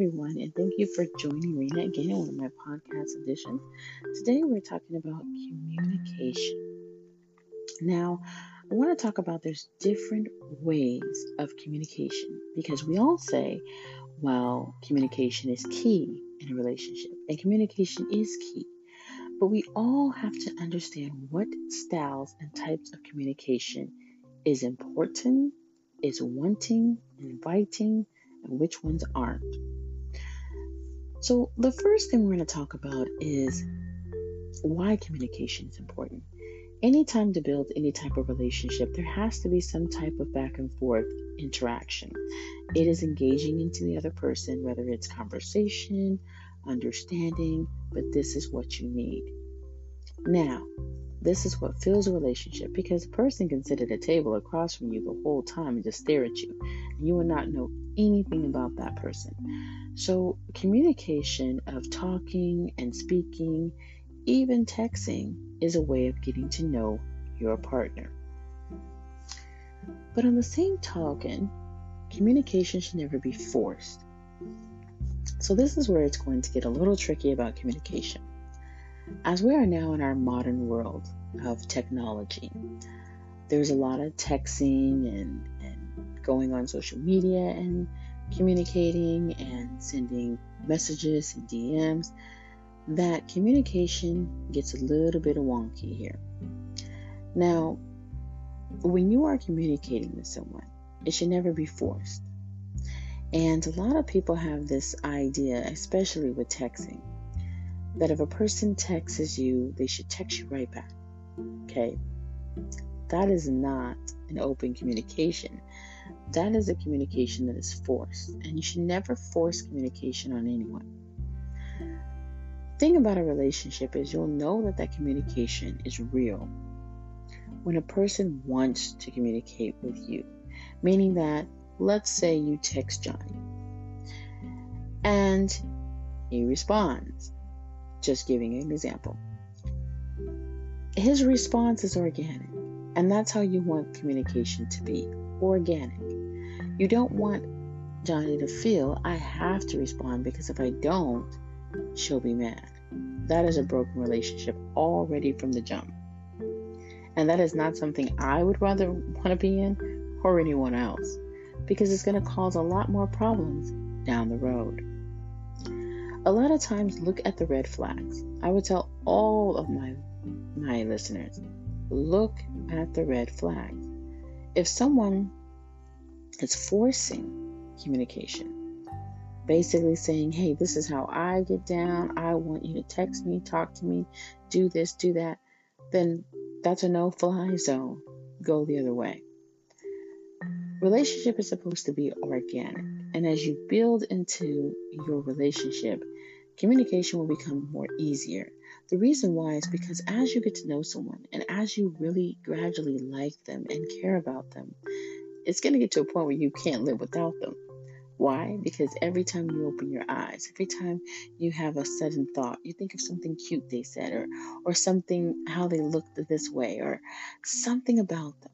everyone, and thank you for joining Rena again in one of my podcast editions. Today, we're talking about communication. Now, I want to talk about there's different ways of communication because we all say, well, communication is key in a relationship, and communication is key. But we all have to understand what styles and types of communication is important, is wanting, inviting, and which ones aren't. So, the first thing we're going to talk about is why communication is important. Anytime to build any type of relationship, there has to be some type of back and forth interaction. It is engaging into the other person, whether it's conversation, understanding, but this is what you need. Now, this is what fills a relationship because a person can sit at a table across from you the whole time and just stare at you, and you will not know anything about that person. So, communication of talking and speaking, even texting, is a way of getting to know your partner. But on the same token, communication should never be forced. So, this is where it's going to get a little tricky about communication. As we are now in our modern world of technology, there's a lot of texting and, and going on social media and communicating and sending messages and DMs that communication gets a little bit wonky here. Now, when you are communicating with someone, it should never be forced. And a lot of people have this idea, especially with texting, that if a person texts you, they should text you right back. Okay? That is not an open communication. That is a communication that is forced, and you should never force communication on anyone. Thing about a relationship is you'll know that that communication is real when a person wants to communicate with you, meaning that let's say you text Johnny and he responds just giving an example. His response is organic, and that's how you want communication to be organic. You don't want Johnny to feel I have to respond because if I don't, she'll be mad. That is a broken relationship already from the jump. And that is not something I would rather want to be in or anyone else because it's going to cause a lot more problems down the road. A lot of times, look at the red flags. I would tell all of my my listeners, look at the red flags. If someone is forcing communication, basically saying, "Hey, this is how I get down. I want you to text me, talk to me, do this, do that," then that's a no-fly zone. Go the other way. Relationship is supposed to be organic. And as you build into your relationship, communication will become more easier. The reason why is because as you get to know someone and as you really gradually like them and care about them, it's going to get to a point where you can't live without them. Why? Because every time you open your eyes, every time you have a sudden thought, you think of something cute they said or or something how they looked this way or something about them.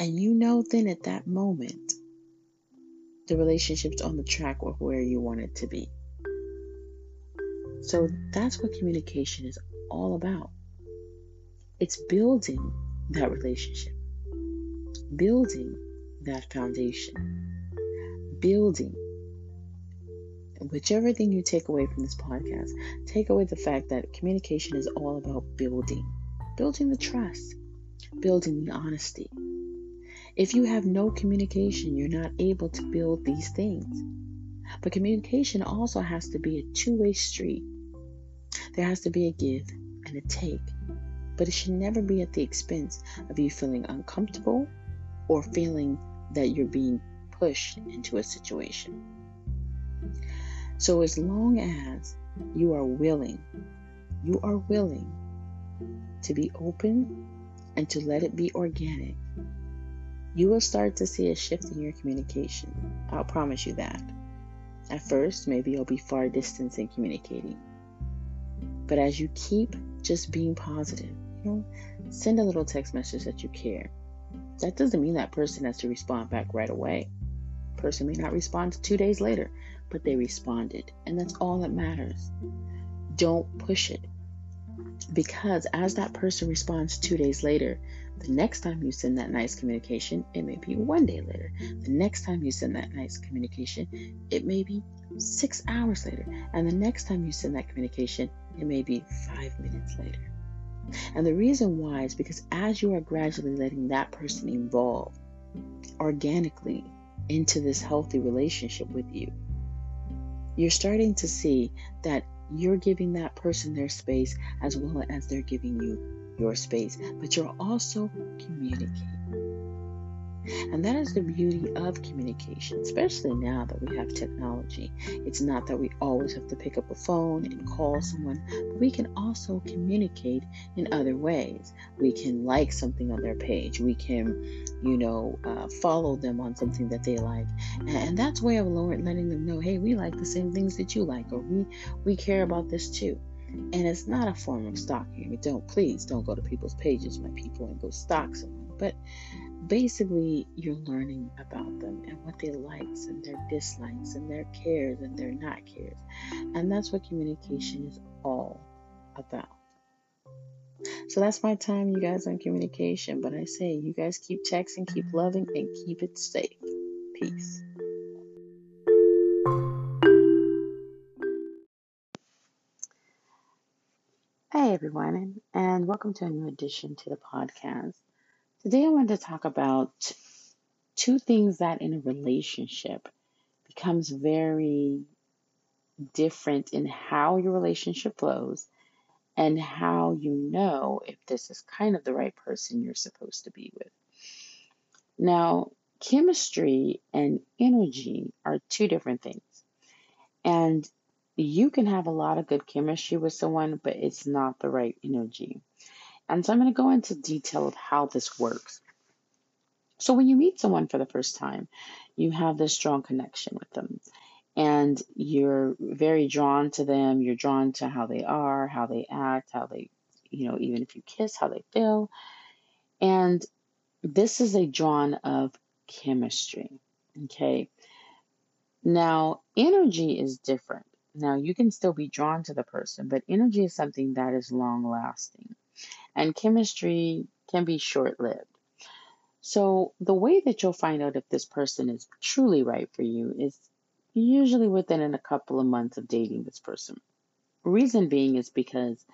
And you know then at that moment the relationship's on the track of where you want it to be. So that's what communication is all about. It's building that relationship, building that foundation, building. Whichever thing you take away from this podcast, take away the fact that communication is all about building, building the trust, building the honesty. If you have no communication, you're not able to build these things. But communication also has to be a two way street. There has to be a give and a take, but it should never be at the expense of you feeling uncomfortable or feeling that you're being pushed into a situation. So, as long as you are willing, you are willing to be open and to let it be organic, you will start to see a shift in your communication. I'll promise you that. At first, maybe you'll be far distance in communicating. But as you keep just being positive, you know, send a little text message that you care. That doesn't mean that person has to respond back right away. Person may not respond two days later, but they responded. And that's all that matters. Don't push it. Because as that person responds two days later, the next time you send that nice communication, it may be one day later. The next time you send that nice communication, it may be six hours later. And the next time you send that communication, it may be five minutes later. And the reason why is because as you are gradually letting that person evolve organically into this healthy relationship with you, you're starting to see that you're giving that person their space as well as they're giving you your space, but you're also communicating. And that is the beauty of communication, especially now that we have technology. It's not that we always have to pick up a phone and call someone, but we can also communicate in other ways. We can like something on their page, we can, you know, uh, follow them on something that they like. And, that's way of letting them know, hey, we like the same things that you like, or we, we care about this too. And it's not a form of stalking. I mean, Don't please don't go to people's pages, my people, and go stalk someone. But basically you're learning about them and what they likes and their dislikes and their cares and their not cares. And that's what communication is all about. So that's my time you guys on communication. But i say you guys keep texting keep loving and keep it safe. Peace everyone, and welcome to a new addition to the podcast. Today I want to talk about two things that in a relationship becomes very different in how your relationship flows and how you know if this is kind of the right person you're supposed to be with. Now, chemistry and energy are two different things. And you can have a lot of good chemistry with someone, but it's not the right energy. And so I'm going to go into detail of how this works. So when you meet someone for the first time, you have this strong connection with them and you're very drawn to them. You're drawn to how they are, how they act, how they, you know, even if you kiss, how they feel. And this is a drawn of chemistry. Okay. Now, energy is different. Now, you can still be drawn to the person, but energy is something that is long lasting and chemistry can be short lived. So, the way that you'll find out if this person is truly right for you is usually within a couple of months of dating this person. Reason being is because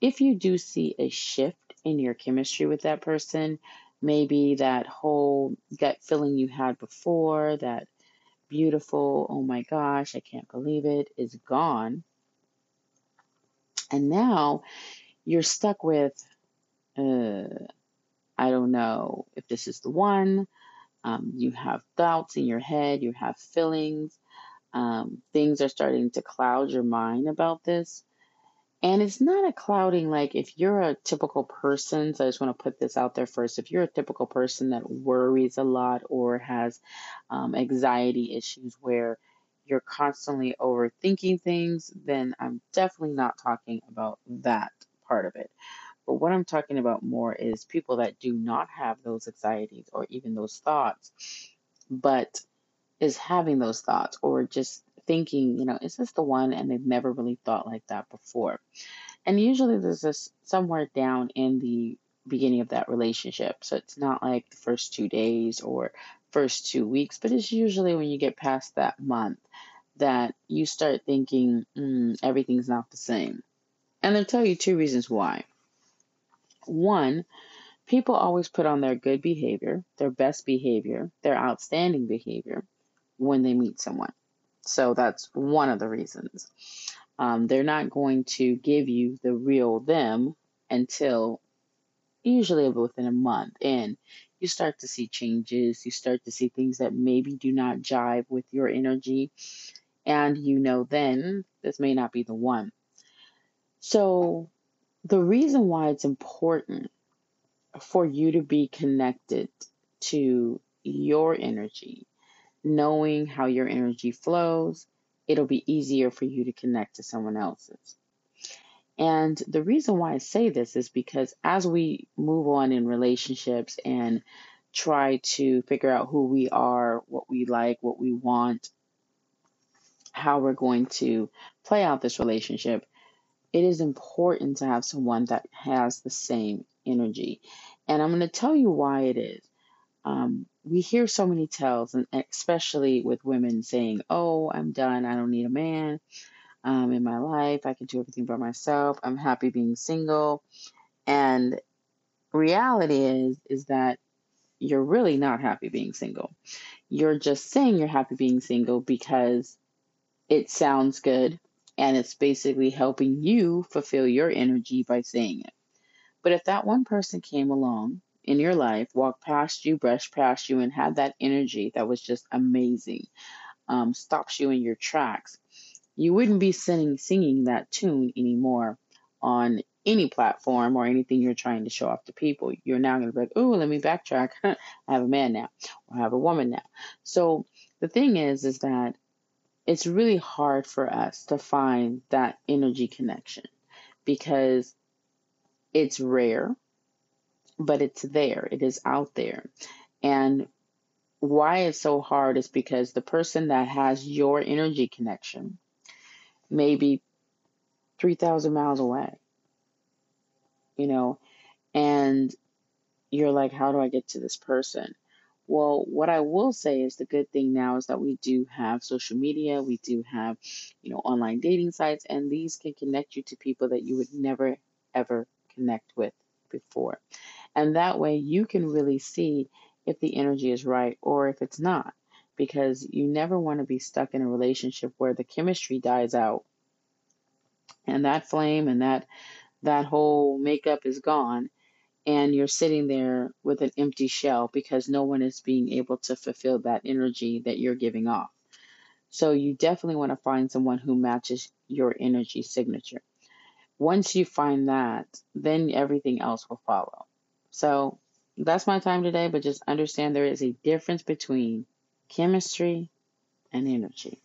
if you do see a shift in your chemistry with that person, maybe that whole gut feeling you had before, that beautiful, oh my gosh, I can't believe it, is gone. And now you're stuck with, uh, I don't know if this is the one. Um, you have doubts in your head, you have feelings. Um, things are starting to cloud your mind about this. And it's not a clouding like if you're a typical person, so I just want to put this out there first. If you're a typical person that worries a lot or has um, anxiety issues where you're constantly overthinking things, then I'm definitely not talking about that part of it. But what I'm talking about more is people that do not have those anxieties or even those thoughts, but is having those thoughts or just thinking, you know, is this the one? And they've never really thought like that before. And usually there's this somewhere down in the beginning of that relationship. So it's not like the first two days or first two weeks, but it's usually when you get past that month that you start thinking mm, everything's not the same. And they'll tell you two reasons why. One, people always put on their good behavior, their best behavior, their outstanding behavior when they meet someone. So that's one of the reasons. Um, they're not going to give you the real them until usually within a month. And you start to see changes. You start to see things that maybe do not jive with your energy. And you know then this may not be the one. So, the reason why it's important for you to be connected to your energy, knowing how your energy flows, it'll be easier for you to connect to someone else's. And the reason why I say this is because as we move on in relationships and try to figure out who we are, what we like, what we want, how we're going to play out this relationship, it is important to have someone that has the same energy. And I'm going to tell you why it is. Um, we hear so many tells, and especially with women saying, Oh, I'm done. I don't need a man um, in my life. I can do everything by myself. I'm happy being single. And reality is, is that you're really not happy being single. You're just saying you're happy being single because it sounds good and it's basically helping you fulfill your energy by saying it. But if that one person came along in your life, walk past you, brush past you, and had that energy that was just amazing, um, stops you in your tracks, you wouldn't be singing, singing that tune anymore on any platform or anything you're trying to show off to people. You're now going to be like, oh, let me backtrack. I have a man now, or I have a woman now. So the thing is, is that it's really hard for us to find that energy connection because it's rare, but it's there. It is out there. And why it's so hard is because the person that has your energy connection may be 3,000 miles away, you know, and you're like, how do I get to this person? Well, what I will say is the good thing now is that we do have social media, we do have, you know, online dating sites, and these can connect you to people that you would never, ever connect with before. And that way you can really see if the energy is right or if it's not, because you never want to be stuck in a relationship where the chemistry dies out and that flame and that that whole makeup is gone and you're sitting there with an empty shell because no one is being able to fulfill that energy that you're giving off. So you definitely want to find someone who matches your energy signature. Once you find that, then everything else will follow. So that's my time today, but just understand there is a difference between chemistry and energy.